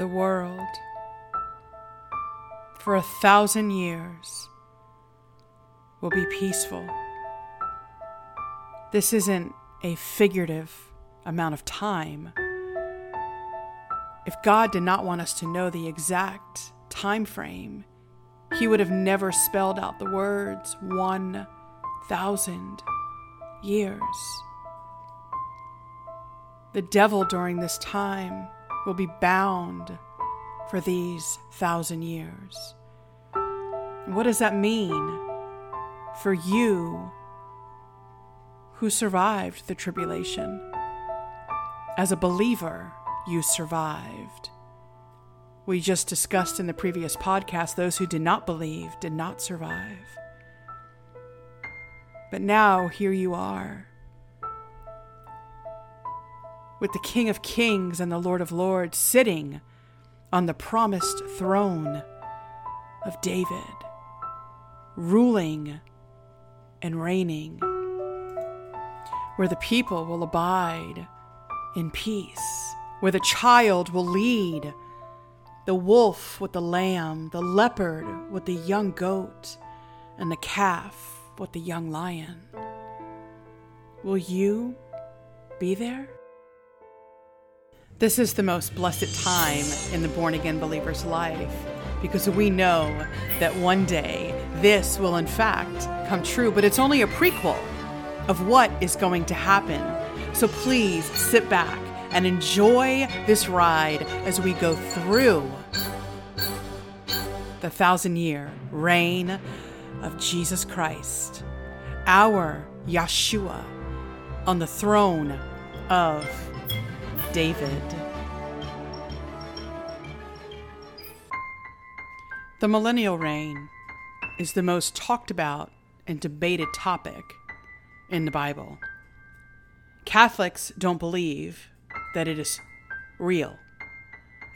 the world for a thousand years will be peaceful. This isn't a figurative amount of time. If God did not want us to know the exact time frame, he would have never spelled out the words 1,000 years. The devil during this time will be bound for these thousand years. What does that mean for you who survived the tribulation? As a believer, you survived. We just discussed in the previous podcast those who did not believe did not survive. But now here you are with the King of Kings and the Lord of Lords sitting on the promised throne of David, ruling and reigning, where the people will abide in peace, where the child will lead the wolf with the lamb, the leopard with the young goat, and the calf with the young lion. Will you be there? This is the most blessed time in the born again believer's life because we know that one day this will, in fact, come true, but it's only a prequel of what is going to happen. So please sit back and enjoy this ride as we go through the thousand year reign of Jesus Christ, our Yeshua, on the throne of David. The millennial reign is the most talked about and debated topic in the Bible. Catholics don't believe that it is real.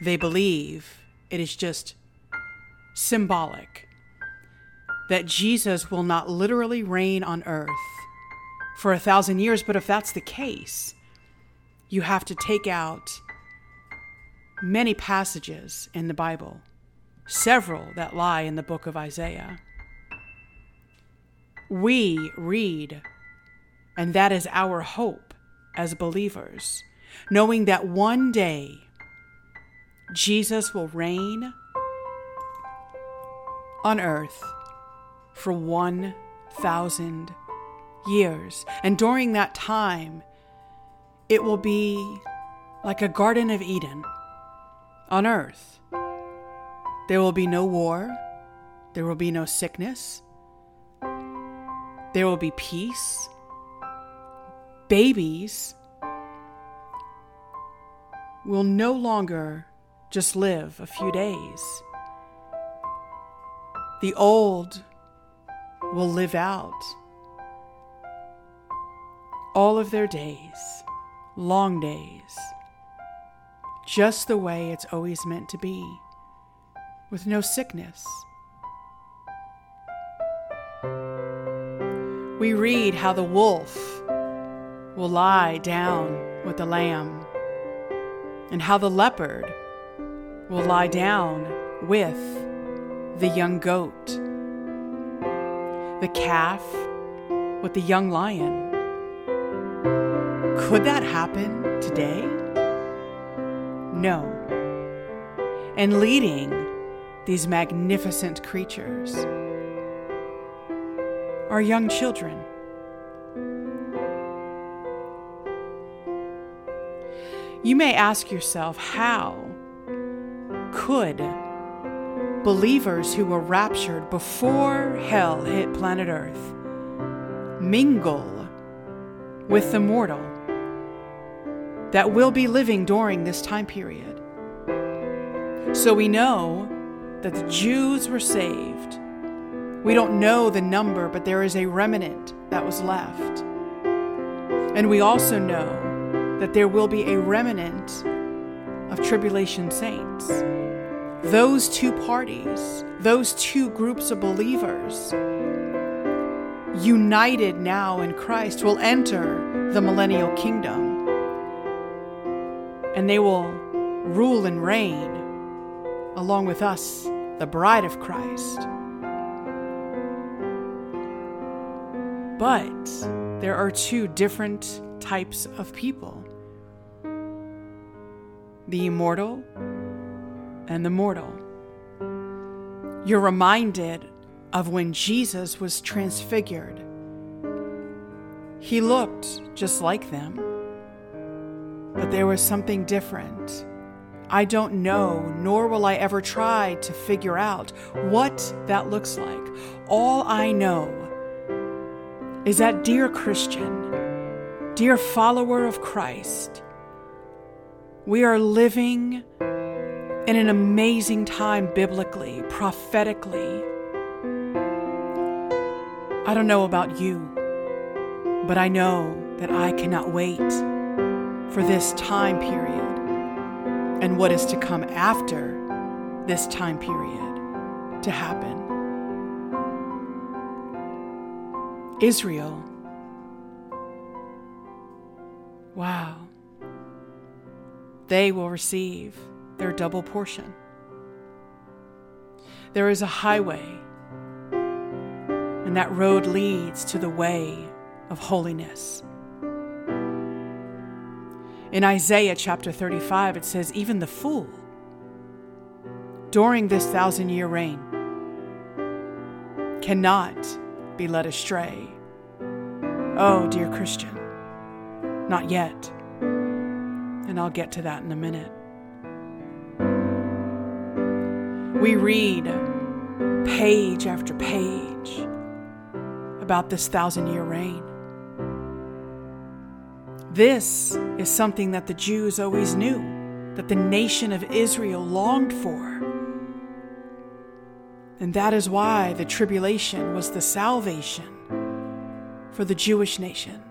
They believe it is just symbolic. That Jesus will not literally reign on earth for a thousand years, but if that's the case, you have to take out many passages in the Bible, several that lie in the book of Isaiah. We read, and that is our hope as believers, knowing that one day Jesus will reign on earth for 1,000 years. And during that time, it will be like a Garden of Eden on earth. There will be no war, there will be no sickness, there will be peace. Babies will no longer just live a few days. The old will live out all of their days long days, just the way it's always meant to be, with no sickness. We read how the wolf will lie down with the lamb, and how the leopard will lie down with the young goat, the calf with the young lion could that happen today? No. And leading these magnificent creatures are young children. You may ask yourself how could believers who were raptured before hell hit planet Earth mingle with the mortal that will be living during this time period. So we know that the Jews were saved. We don't know the number, but there is a remnant that was left. And we also know that there will be a remnant of tribulation saints. Those two parties, those two groups of believers, united now in Christ, will enter the millennial kingdom and they will rule and reign along with us, the bride of Christ. But there are two different types of people the immortal and the mortal. You're reminded of when Jesus was transfigured. He looked just like them, but there was something different. I don't know, nor will I ever try to figure out what that looks like. All I know is that, dear Christian, dear follower of Christ, we are living in an amazing time biblically, prophetically. I don't know about you, but I know that I cannot wait for this time period and what is to come after this time period to happen. Israel. Wow. They will receive their double portion. There is a highway, and that road leads to the way of holiness. In Isaiah chapter 35, it says, Even the fool, during this thousand year reign, cannot be led astray. Oh, dear Christian, not yet. And I'll get to that in a minute. We read page after page about this thousand year reign. This is something that the Jews always knew, that the nation of Israel longed for. And that is why the tribulation was the salvation for the Jewish nation.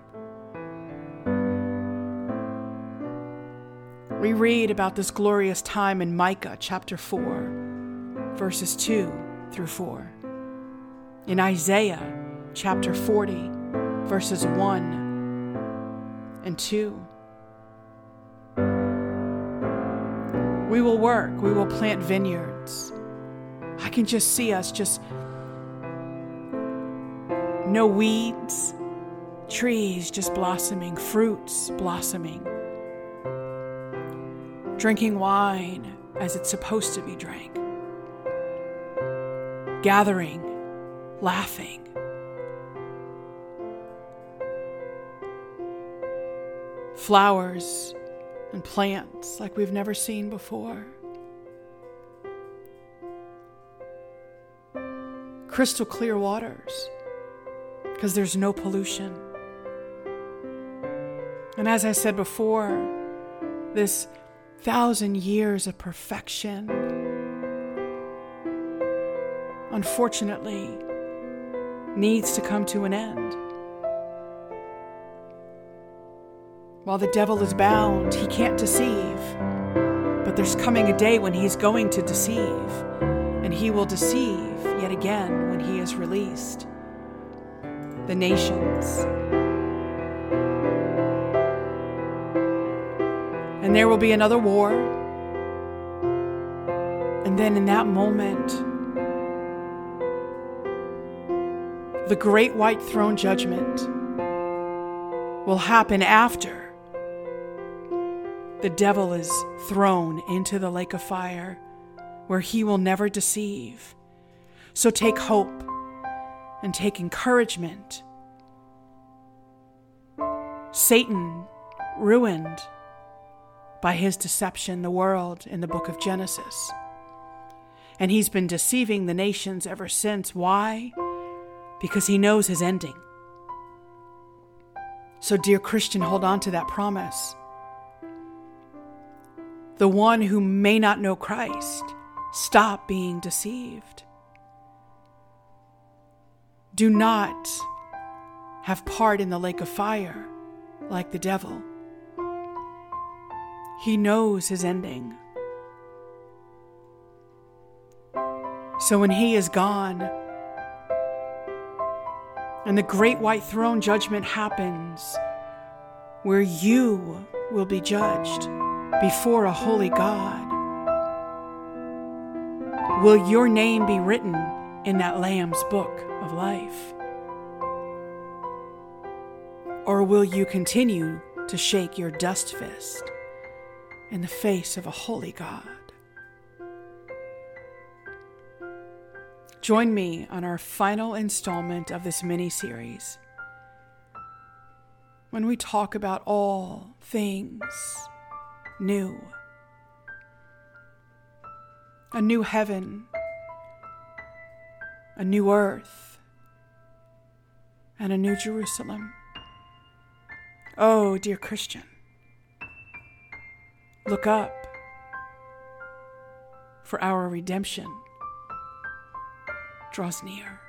We read about this glorious time in Micah chapter 4, verses 2 through 4. In Isaiah chapter 40, verses 1 and 2. We will work, we will plant vineyards. I can just see us just no weeds, trees just blossoming, fruits blossoming, drinking wine as it's supposed to be drank, gathering, laughing. Flowers and plants like we've never seen before. Crystal clear waters because there's no pollution. And as I said before, this thousand years of perfection, unfortunately, needs to come to an end. While the devil is bound, he can't deceive. But there's coming a day when he's going to deceive, and he will deceive yet again when he is released the nations. And there will be another war. And then in that moment, the great white throne judgment will happen after the devil is thrown into the lake of fire where he will never deceive. So take hope and take encouragement. Satan ruined by his deception the world in the book of Genesis. And he's been deceiving the nations ever since. Why? Because he knows his ending. So, dear Christian, hold on to that promise. The one who may not know Christ, stop being deceived do not have part in the lake of fire like the devil. He knows his ending. So when he is gone and the great white throne judgment happens, where you will be judged before a holy God, will your name be written in that Lamb's book of life? Or will you continue to shake your dust fist in the face of a holy God? Join me on our final installment of this mini series when we talk about all things new. A new heaven, a new earth, and a new Jerusalem. Oh, dear Christian, look up, for our redemption draws near.